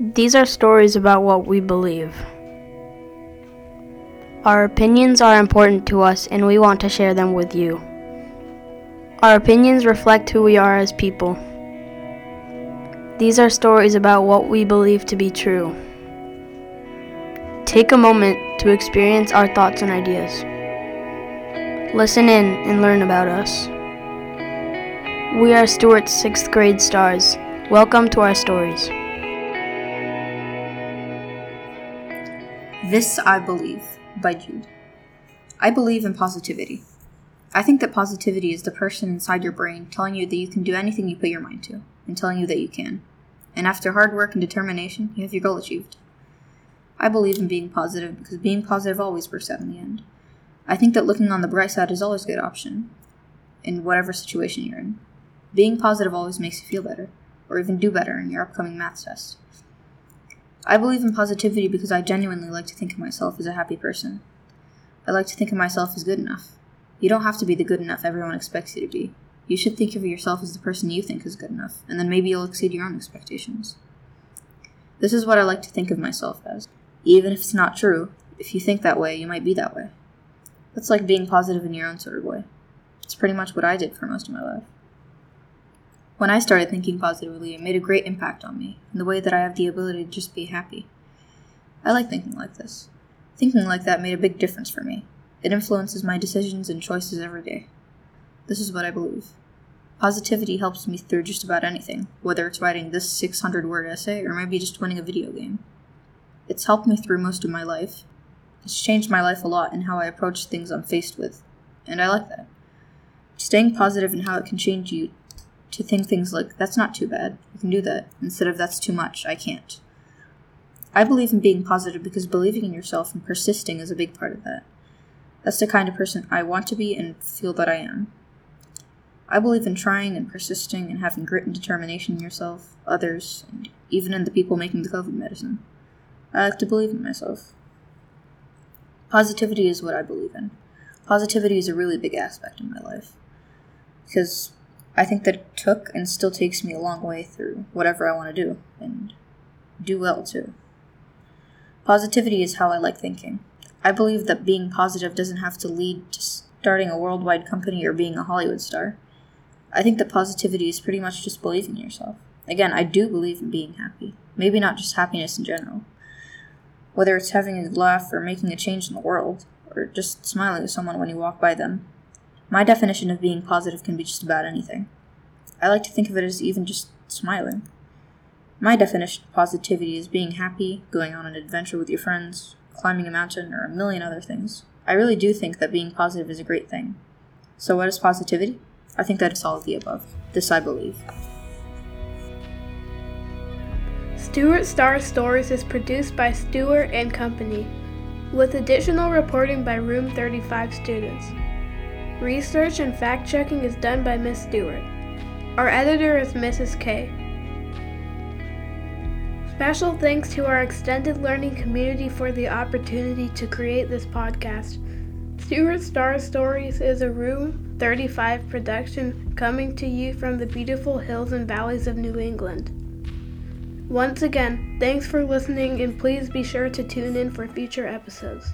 These are stories about what we believe. Our opinions are important to us and we want to share them with you. Our opinions reflect who we are as people. These are stories about what we believe to be true. Take a moment to experience our thoughts and ideas. Listen in and learn about us. We are Stewart's sixth grade stars. Welcome to our stories. This I Believe by Joud. I believe in positivity. I think that positivity is the person inside your brain telling you that you can do anything you put your mind to, and telling you that you can. And after hard work and determination, you have your goal achieved. I believe in being positive because being positive always works out in the end. I think that looking on the bright side is always a good option, in whatever situation you're in. Being positive always makes you feel better, or even do better in your upcoming math test. I believe in positivity because I genuinely like to think of myself as a happy person. I like to think of myself as good enough. You don't have to be the good enough everyone expects you to be. You should think of yourself as the person you think is good enough, and then maybe you'll exceed your own expectations. This is what I like to think of myself as. Even if it's not true, if you think that way, you might be that way. That's like being positive in your own sort of way. It's pretty much what I did for most of my life. When I started thinking positively, it made a great impact on me in the way that I have the ability to just be happy. I like thinking like this. Thinking like that made a big difference for me. It influences my decisions and choices every day. This is what I believe. Positivity helps me through just about anything, whether it's writing this 600 word essay or maybe just winning a video game. It's helped me through most of my life. It's changed my life a lot in how I approach things I'm faced with, and I like that. Staying positive and how it can change you to think things like, that's not too bad, I can do that, instead of that's too much, I can't. I believe in being positive because believing in yourself and persisting is a big part of that. That's the kind of person I want to be and feel that I am. I believe in trying and persisting and having grit and determination in yourself, others, and even in the people making the COVID medicine. I like to believe in myself. Positivity is what I believe in. Positivity is a really big aspect in my life. Because I think that it took and still takes me a long way through whatever I want to do, and do well too. Positivity is how I like thinking. I believe that being positive doesn't have to lead to starting a worldwide company or being a Hollywood star. I think that positivity is pretty much just believing in yourself. Again, I do believe in being happy. Maybe not just happiness in general. Whether it's having a laugh or making a change in the world, or just smiling at someone when you walk by them, my definition of being positive can be just about anything. I like to think of it as even just smiling. My definition of positivity is being happy, going on an adventure with your friends, climbing a mountain, or a million other things. I really do think that being positive is a great thing. So, what is positivity? I think that it's all of the above. This I believe. Stewart Star Stories is produced by Stewart and Company, with additional reporting by Room 35 students. Research and fact checking is done by Miss Stewart. Our editor is Mrs. K. Special thanks to our extended learning community for the opportunity to create this podcast. Stewart Star Stories is a Room 35 production coming to you from the beautiful hills and valleys of New England. Once again, thanks for listening and please be sure to tune in for future episodes.